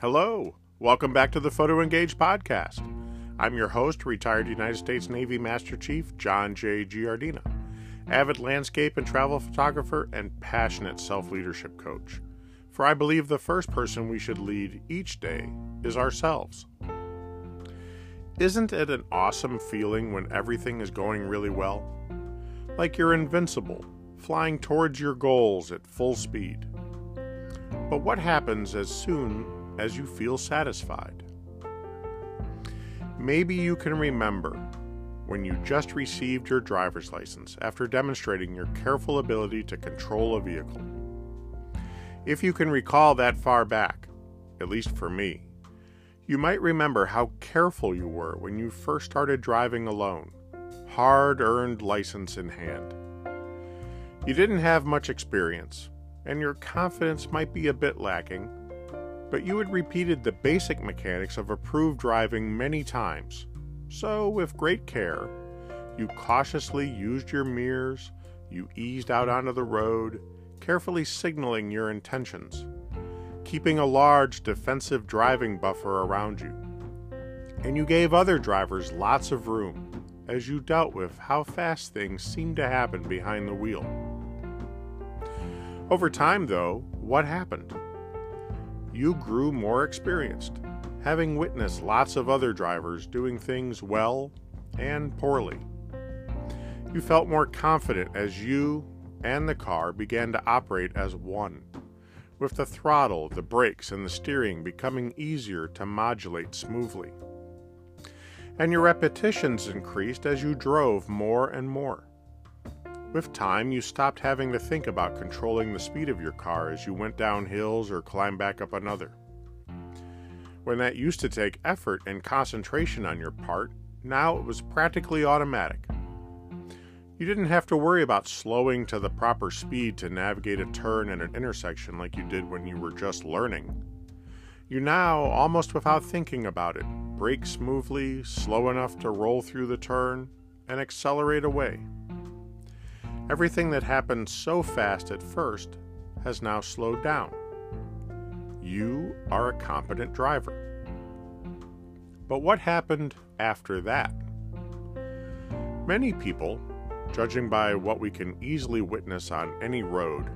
Hello, welcome back to the Photo Engage podcast. I'm your host, retired United States Navy Master Chief John J. Giardina, avid landscape and travel photographer, and passionate self leadership coach. For I believe the first person we should lead each day is ourselves. Isn't it an awesome feeling when everything is going really well? Like you're invincible, flying towards your goals at full speed. But what happens as soon as you feel satisfied. Maybe you can remember when you just received your driver's license after demonstrating your careful ability to control a vehicle. If you can recall that far back, at least for me, you might remember how careful you were when you first started driving alone, hard earned license in hand. You didn't have much experience, and your confidence might be a bit lacking but you had repeated the basic mechanics of approved driving many times. So, with great care, you cautiously used your mirrors, you eased out onto the road, carefully signaling your intentions, keeping a large defensive driving buffer around you. And you gave other drivers lots of room as you dealt with how fast things seemed to happen behind the wheel. Over time, though, what happened? You grew more experienced, having witnessed lots of other drivers doing things well and poorly. You felt more confident as you and the car began to operate as one, with the throttle, the brakes, and the steering becoming easier to modulate smoothly. And your repetitions increased as you drove more and more. With time, you stopped having to think about controlling the speed of your car as you went down hills or climbed back up another. When that used to take effort and concentration on your part, now it was practically automatic. You didn't have to worry about slowing to the proper speed to navigate a turn in an intersection like you did when you were just learning. You now, almost without thinking about it, brake smoothly, slow enough to roll through the turn, and accelerate away. Everything that happened so fast at first has now slowed down. You are a competent driver. But what happened after that? Many people, judging by what we can easily witness on any road,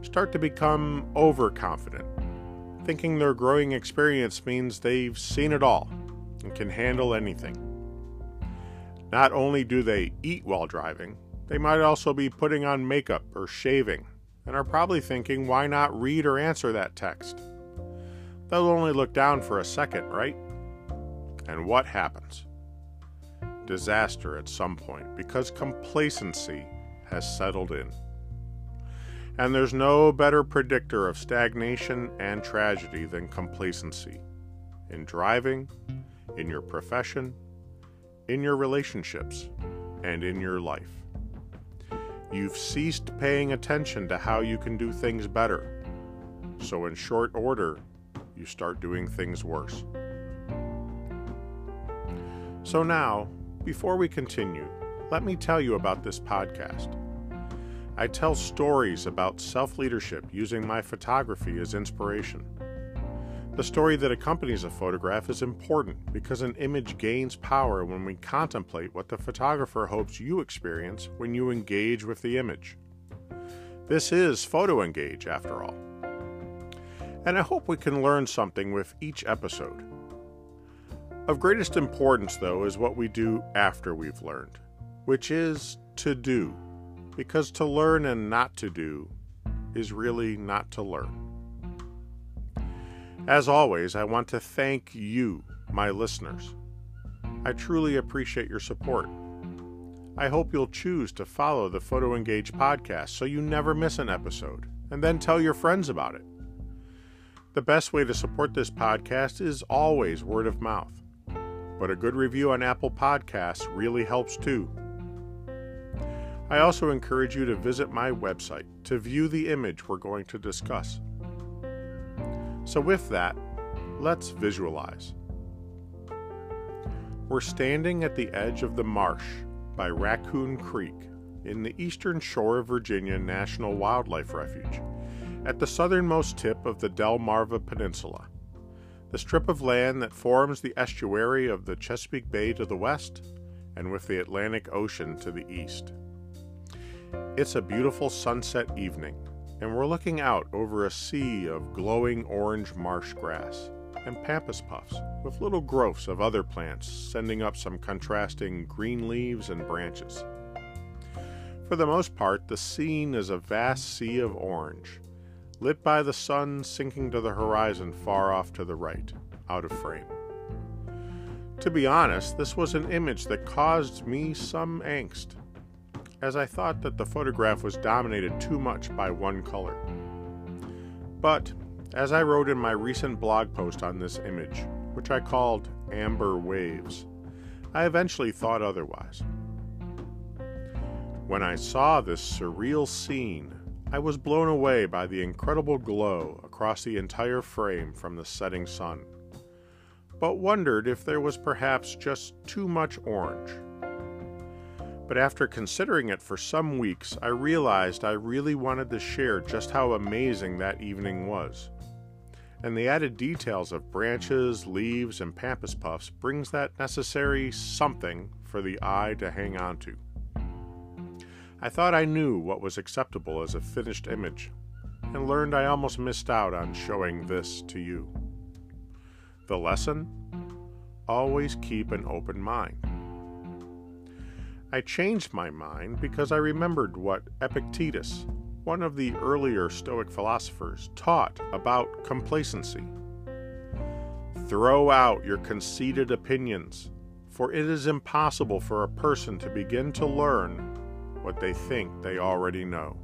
start to become overconfident, thinking their growing experience means they've seen it all and can handle anything. Not only do they eat while driving, they might also be putting on makeup or shaving and are probably thinking, why not read or answer that text? They'll only look down for a second, right? And what happens? Disaster at some point because complacency has settled in. And there's no better predictor of stagnation and tragedy than complacency in driving, in your profession, in your relationships, and in your life. You've ceased paying attention to how you can do things better. So, in short order, you start doing things worse. So, now, before we continue, let me tell you about this podcast. I tell stories about self leadership using my photography as inspiration. The story that accompanies a photograph is important because an image gains power when we contemplate what the photographer hopes you experience when you engage with the image. This is Photo Engage, after all. And I hope we can learn something with each episode. Of greatest importance, though, is what we do after we've learned, which is to do, because to learn and not to do is really not to learn. As always, I want to thank you, my listeners. I truly appreciate your support. I hope you'll choose to follow the Photo Engage podcast so you never miss an episode, and then tell your friends about it. The best way to support this podcast is always word of mouth, but a good review on Apple Podcasts really helps too. I also encourage you to visit my website to view the image we're going to discuss. So, with that, let's visualize. We're standing at the edge of the marsh by Raccoon Creek in the eastern shore of Virginia National Wildlife Refuge, at the southernmost tip of the Delmarva Peninsula. the strip of land that forms the estuary of the Chesapeake Bay to the west and with the Atlantic Ocean to the east. It's a beautiful sunset evening, and we're looking out over a sea of glowing orange marsh grass and pampas puffs with little growths of other plants sending up some contrasting green leaves and branches. For the most part, the scene is a vast sea of orange, lit by the sun sinking to the horizon far off to the right, out of frame. To be honest, this was an image that caused me some angst, as I thought that the photograph was dominated too much by one color. But as I wrote in my recent blog post on this image, which I called Amber Waves, I eventually thought otherwise. When I saw this surreal scene, I was blown away by the incredible glow across the entire frame from the setting sun, but wondered if there was perhaps just too much orange. But after considering it for some weeks, I realized I really wanted to share just how amazing that evening was and the added details of branches, leaves, and pampas puffs brings that necessary something for the eye to hang on to. I thought I knew what was acceptable as a finished image, and learned I almost missed out on showing this to you. The lesson? Always keep an open mind. I changed my mind because I remembered what Epictetus, one of the earlier Stoic philosophers, taught about complacency. Throw out your conceited opinions, for it is impossible for a person to begin to learn what they think they already know.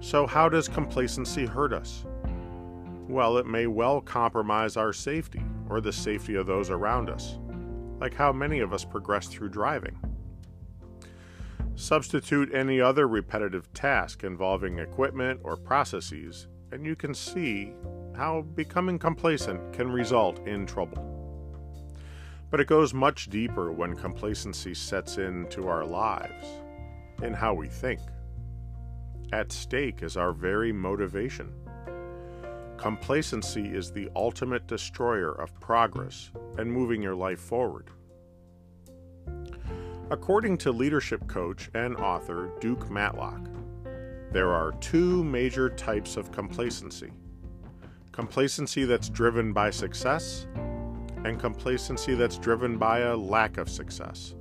So, how does complacency hurt us? Well, it may well compromise our safety or the safety of those around us, like how many of us progress through driving. Substitute any other repetitive task involving equipment or processes, and you can see how becoming complacent can result in trouble. But it goes much deeper when complacency sets into our lives, in how we think. At stake is our very motivation. Complacency is the ultimate destroyer of progress and moving your life forward. According to leadership coach and author Duke Matlock, there are two major types of complacency complacency that's driven by success, and complacency that's driven by a lack of success.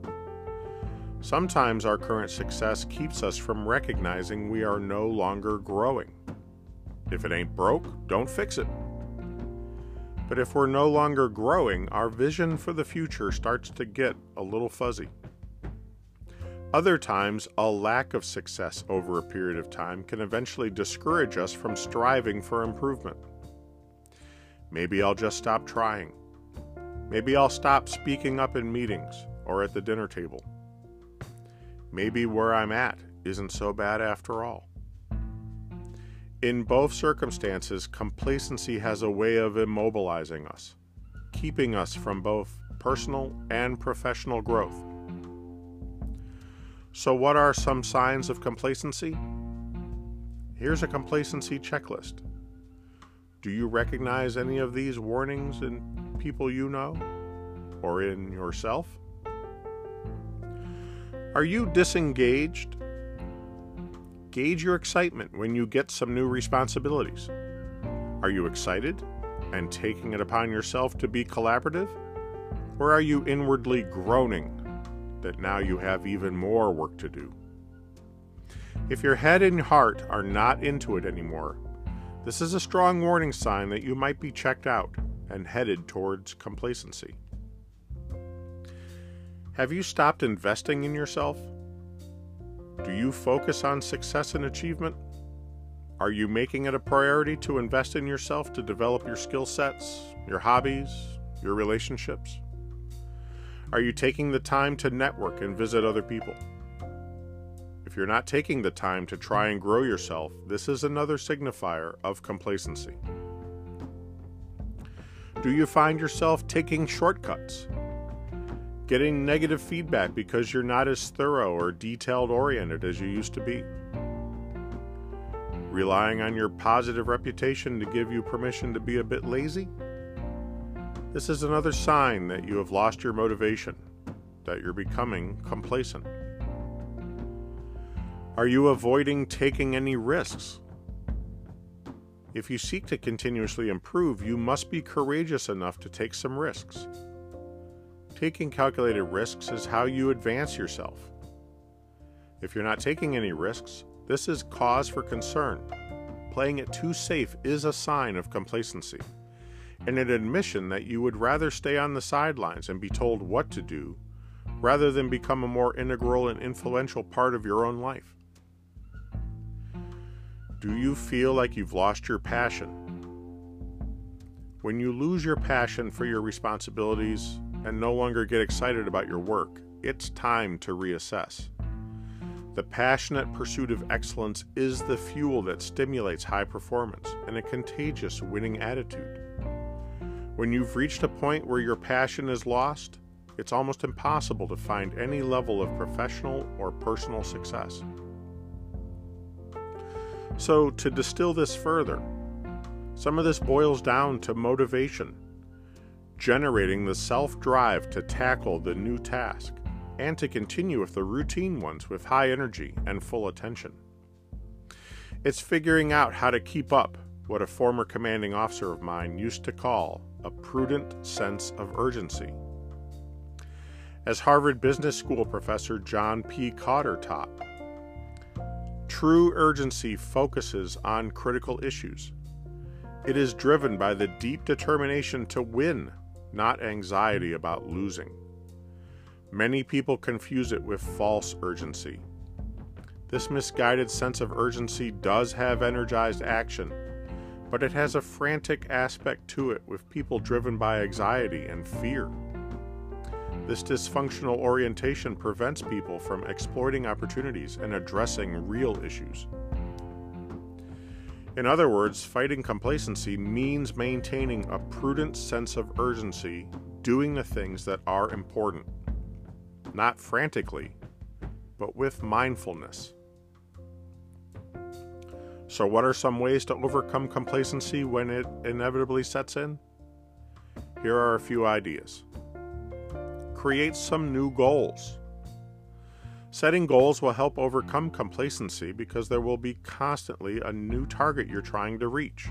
Sometimes our current success keeps us from recognizing we are no longer growing. If it ain't broke, don't fix it. But if we're no longer growing, our vision for the future starts to get a little fuzzy. Other times, a lack of success over a period of time can eventually discourage us from striving for improvement. Maybe I'll just stop trying. Maybe I'll stop speaking up in meetings or at the dinner table. Maybe where I'm at isn't so bad after all. In both circumstances, complacency has a way of immobilizing us, keeping us from both personal and professional growth. So, what are some signs of complacency? Here's a complacency checklist. Do you recognize any of these warnings in people you know or in yourself? Are you disengaged? Gauge your excitement when you get some new responsibilities. Are you excited and taking it upon yourself to be collaborative? Or are you inwardly groaning that now you have even more work to do. If your head and heart are not into it anymore, this is a strong warning sign that you might be checked out and headed towards complacency. Have you stopped investing in yourself? Do you focus on success and achievement? Are you making it a priority to invest in yourself to develop your skill sets, your hobbies, your relationships? Are you taking the time to network and visit other people? If you're not taking the time to try and grow yourself, this is another signifier of complacency. Do you find yourself taking shortcuts? Getting negative feedback because you're not as thorough or detailed oriented as you used to be? Relying on your positive reputation to give you permission to be a bit lazy? This is another sign that you have lost your motivation, that you're becoming complacent. Are you avoiding taking any risks? If you seek to continuously improve, you must be courageous enough to take some risks. Taking calculated risks is how you advance yourself. If you're not taking any risks, this is cause for concern. Playing it too safe is a sign of complacency, and an admission that you would rather stay on the sidelines and be told what to do rather than become a more integral and influential part of your own life. Do you feel like you've lost your passion? When you lose your passion for your responsibilities and no longer get excited about your work, it's time to reassess. The passionate pursuit of excellence is the fuel that stimulates high performance and a contagious winning attitude. When you've reached a point where your passion is lost, it's almost impossible to find any level of professional or personal success. So, to distill this further, some of this boils down to motivation, generating the self drive to tackle the new task and to continue with the routine ones with high energy and full attention. It's figuring out how to keep up what a former commanding officer of mine used to call a prudent sense of urgency. As Harvard Business School professor John P. Kotter taught, True urgency focuses on critical issues. It is driven by the deep determination to win, not anxiety about losing. Many people confuse it with false urgency. This misguided sense of urgency does have energized action, but it has a frantic aspect to it with people driven by anxiety and fear. This dysfunctional orientation prevents people from exploiting opportunities and addressing real issues. In other words, fighting complacency means maintaining a prudent sense of urgency, doing the things that are important. Not frantically, but with mindfulness. So, what are some ways to overcome complacency when it inevitably sets in? Here are a few ideas create some new goals. Setting goals will help overcome mm. complacency because there will be constantly a new target you're trying to reach.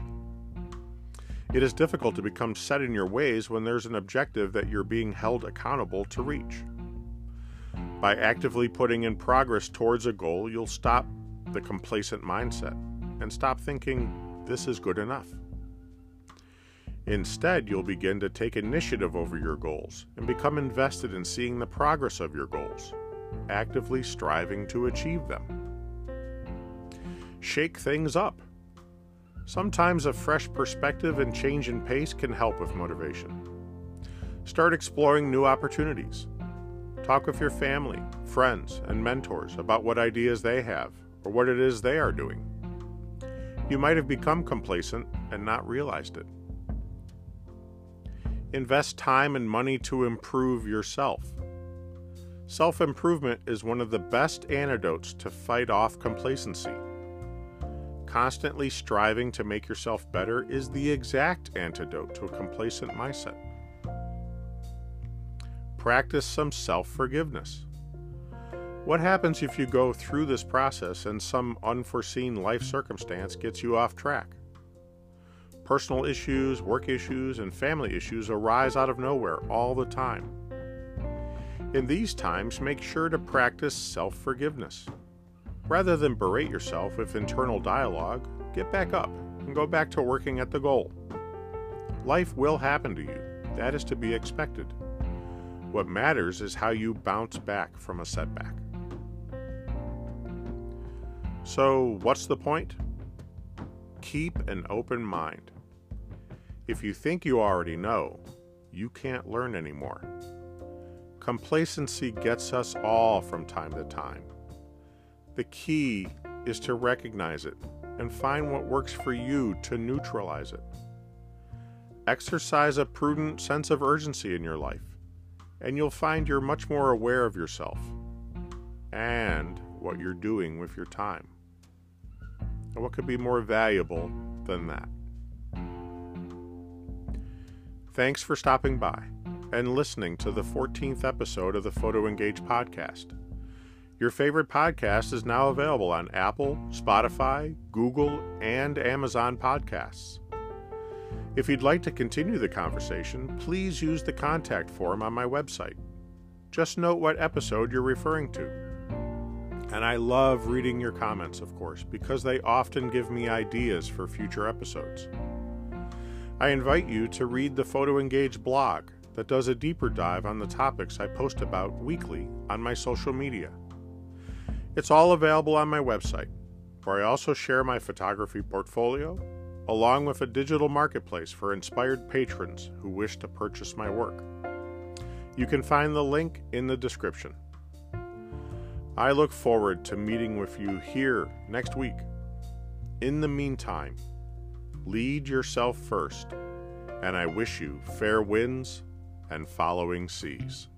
It is difficult to become set in your ways when there's an objective that you're being held accountable to reach. By actively putting in progress towards a goal, you'll stop the complacent mindset and stop thinking, this is good enough. Instead, you'll begin to take initiative over your goals and become invested in seeing the progress of your goals, actively striving to achieve them. Shake things up. Sometimes a fresh perspective and change in pace can help with motivation. Start exploring new opportunities. Talk with your family, friends, and mentors about what ideas they have or what it is they are doing. You might have become complacent and not realized it. Invest time and money to improve yourself. Self improvement is one of the best antidotes to fight off complacency. Constantly striving to make yourself better is the exact antidote to a complacent mindset. Practice some self forgiveness. What happens if you go through this process and some unforeseen life circumstance gets you off track? Personal issues, work issues, and family issues arise out of nowhere all the time. In these times, make sure to practice self forgiveness. Rather than berate yourself with internal dialogue, get back up and go back to working at the goal. Life will happen to you, that is to be expected. What matters is how you bounce back from a setback. So, what's the point? Keep an open mind. If you think you already know, you can't learn anymore. Complacency gets us all from time to time. The key is to recognize it and find what works for you to neutralize it. Exercise a prudent sense of urgency in your life, and you'll find you're much more aware of yourself and what you're doing with your time. And what could be more valuable than that? Thanks for stopping by and listening to the 14th episode of the Photo Engage podcast. Your favorite podcast is now available on Apple, Spotify, Google, and Amazon podcasts. If you'd like to continue the conversation, please use the contact form on my website. Just note what episode you're referring to. And I love reading your comments, of course, because they often give me ideas for future episodes. I invite you to read the Photo Engage blog that does a deeper dive on the topics I post about weekly on my social media. It's all available on my website, where I also share my photography portfolio, along with a digital marketplace for inspired patrons who wish to purchase my work. You can find the link in the description. I look forward to meeting with you here next week. In the meantime, lead yourself first, and I wish you fair winds and following seas.